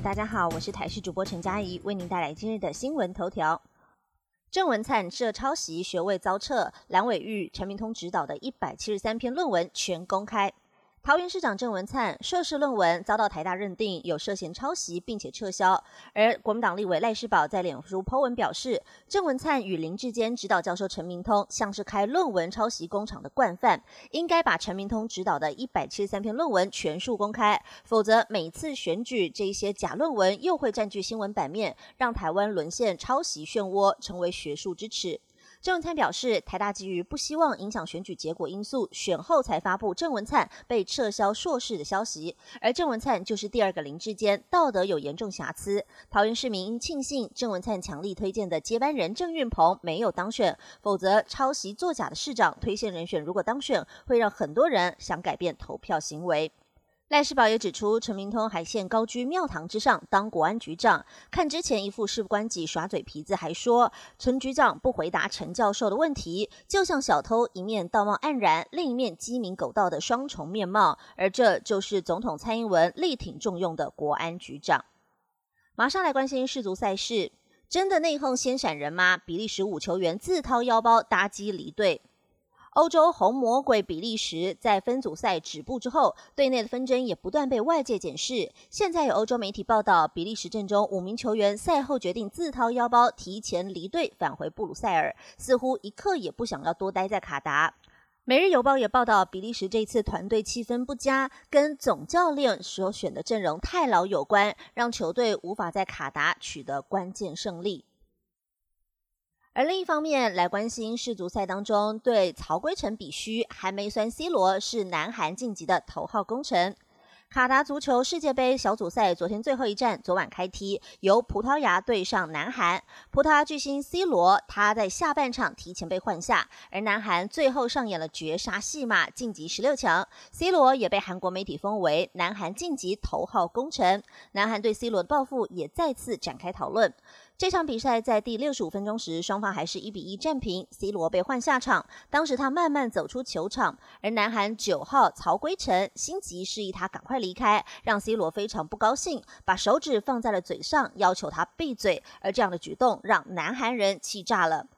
大家好，我是台视主播陈佳怡，为您带来今日的新闻头条。郑文灿涉抄袭，学位遭撤，蓝伟玉、陈明通指导的一百七十三篇论文全公开。桃园市长郑文灿硕士论文遭到台大认定有涉嫌抄袭，并且撤销。而国民党立委赖世宝在脸书 po 文表示，郑文灿与林志坚指导教授陈明通像是开论文抄袭工厂的惯犯，应该把陈明通指导的一百七十三篇论文全数公开，否则每次选举这一些假论文又会占据新闻版面，让台湾沦陷抄袭漩涡，成为学术之耻。郑文灿表示，台大基于不希望影响选举结果因素，选后才发布郑文灿被撤销硕士的消息。而郑文灿就是第二个林志坚，道德有严重瑕疵。桃园市民应庆幸郑文灿强力推荐的接班人郑运鹏没有当选，否则抄袭作假的市长推荐人选如果当选，会让很多人想改变投票行为。赖世宝也指出，陈明通还现高居庙堂之上当国安局长，看之前一副事不关己耍嘴皮子，还说陈局长不回答陈教授的问题，就像小偷一面道貌岸然，另一面鸡鸣狗盗的双重面貌，而这就是总统蔡英文力挺重用的国安局长。马上来关心世足赛事，真的内讧先闪人吗？比利时五球员自掏腰包搭机离队。欧洲红魔鬼比利时在分组赛止步之后，队内的纷争也不断被外界检视。现在有欧洲媒体报道，比利时阵中五名球员赛后决定自掏腰包提前离队，返回布鲁塞尔，似乎一刻也不想要多待在卡达。每日邮报也报道，比利时这次团队气氛不佳，跟总教练所选的阵容太老有关，让球队无法在卡达取得关键胜利。而另一方面，来关心世足赛当中对曹圭成比虚，还没算 C 罗是南韩晋级的头号功臣。卡达足球世界杯小组赛昨天最后一战，昨晚开踢，由葡萄牙对上南韩。葡萄牙巨星 C 罗他在下半场提前被换下，而南韩最后上演了绝杀戏码，晋级十六强。C 罗也被韩国媒体封为南韩晋级头号功臣。南韩对 C 罗的报复也再次展开讨论。这场比赛在第六十五分钟时，双方还是一比一战平，C 罗被换下场。当时他慢慢走出球场，而南韩九号曹圭成心急示意他赶快离开，让 C 罗非常不高兴，把手指放在了嘴上，要求他闭嘴。而这样的举动让南韩人气炸了。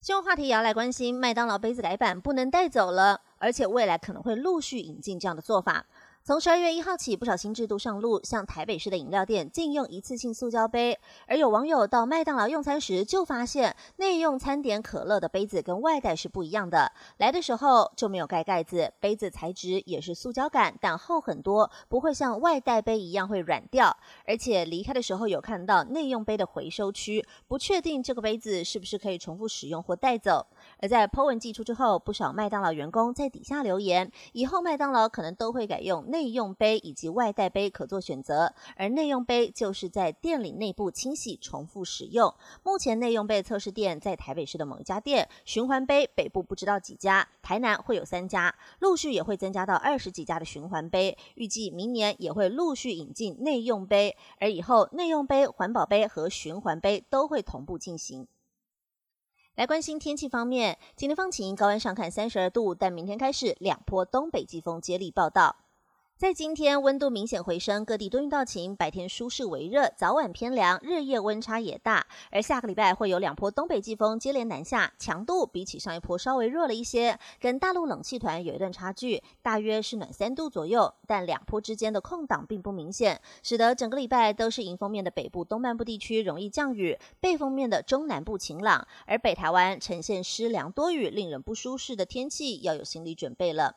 新闻话题也要来关心，麦当劳杯子改版不能带走了，而且未来可能会陆续引进这样的做法。从十二月一号起，不少新制度上路，像台北市的饮料店禁用一次性塑胶杯，而有网友到麦当劳用餐时就发现内用餐点可乐的杯子跟外带是不一样的，来的时候就没有盖盖子，杯子材质也是塑胶感，但厚很多，不会像外带杯一样会软掉，而且离开的时候有看到内用杯的回收区，不确定这个杯子是不是可以重复使用或带走。而在 Po 文寄出之后，不少麦当劳员工在底下留言，以后麦当劳可能都会改用内用杯以及外带杯可做选择，而内用杯就是在店里内部清洗重复使用。目前内用杯测试店在台北市的某一家店，循环杯北部不知道几家，台南会有三家，陆续也会增加到二十几家的循环杯，预计明年也会陆续引进内用杯，而以后内用杯、环保杯和循环杯都会同步进行。来关心天气方面，今天放晴，高温上看三十二度，但明天开始两波东北季风接力报道。在今天温度明显回升，各地多云到晴，白天舒适微热，早晚偏凉，日夜温差也大。而下个礼拜会有两波东北季风接连南下，强度比起上一波稍微弱了一些，跟大陆冷气团有一段差距，大约是暖三度左右。但两波之间的空档并不明显，使得整个礼拜都是迎风面的北部东半部地区容易降雨，背风面的中南部晴朗，而北台湾呈现湿凉多雨，令人不舒适的天气，要有心理准备了。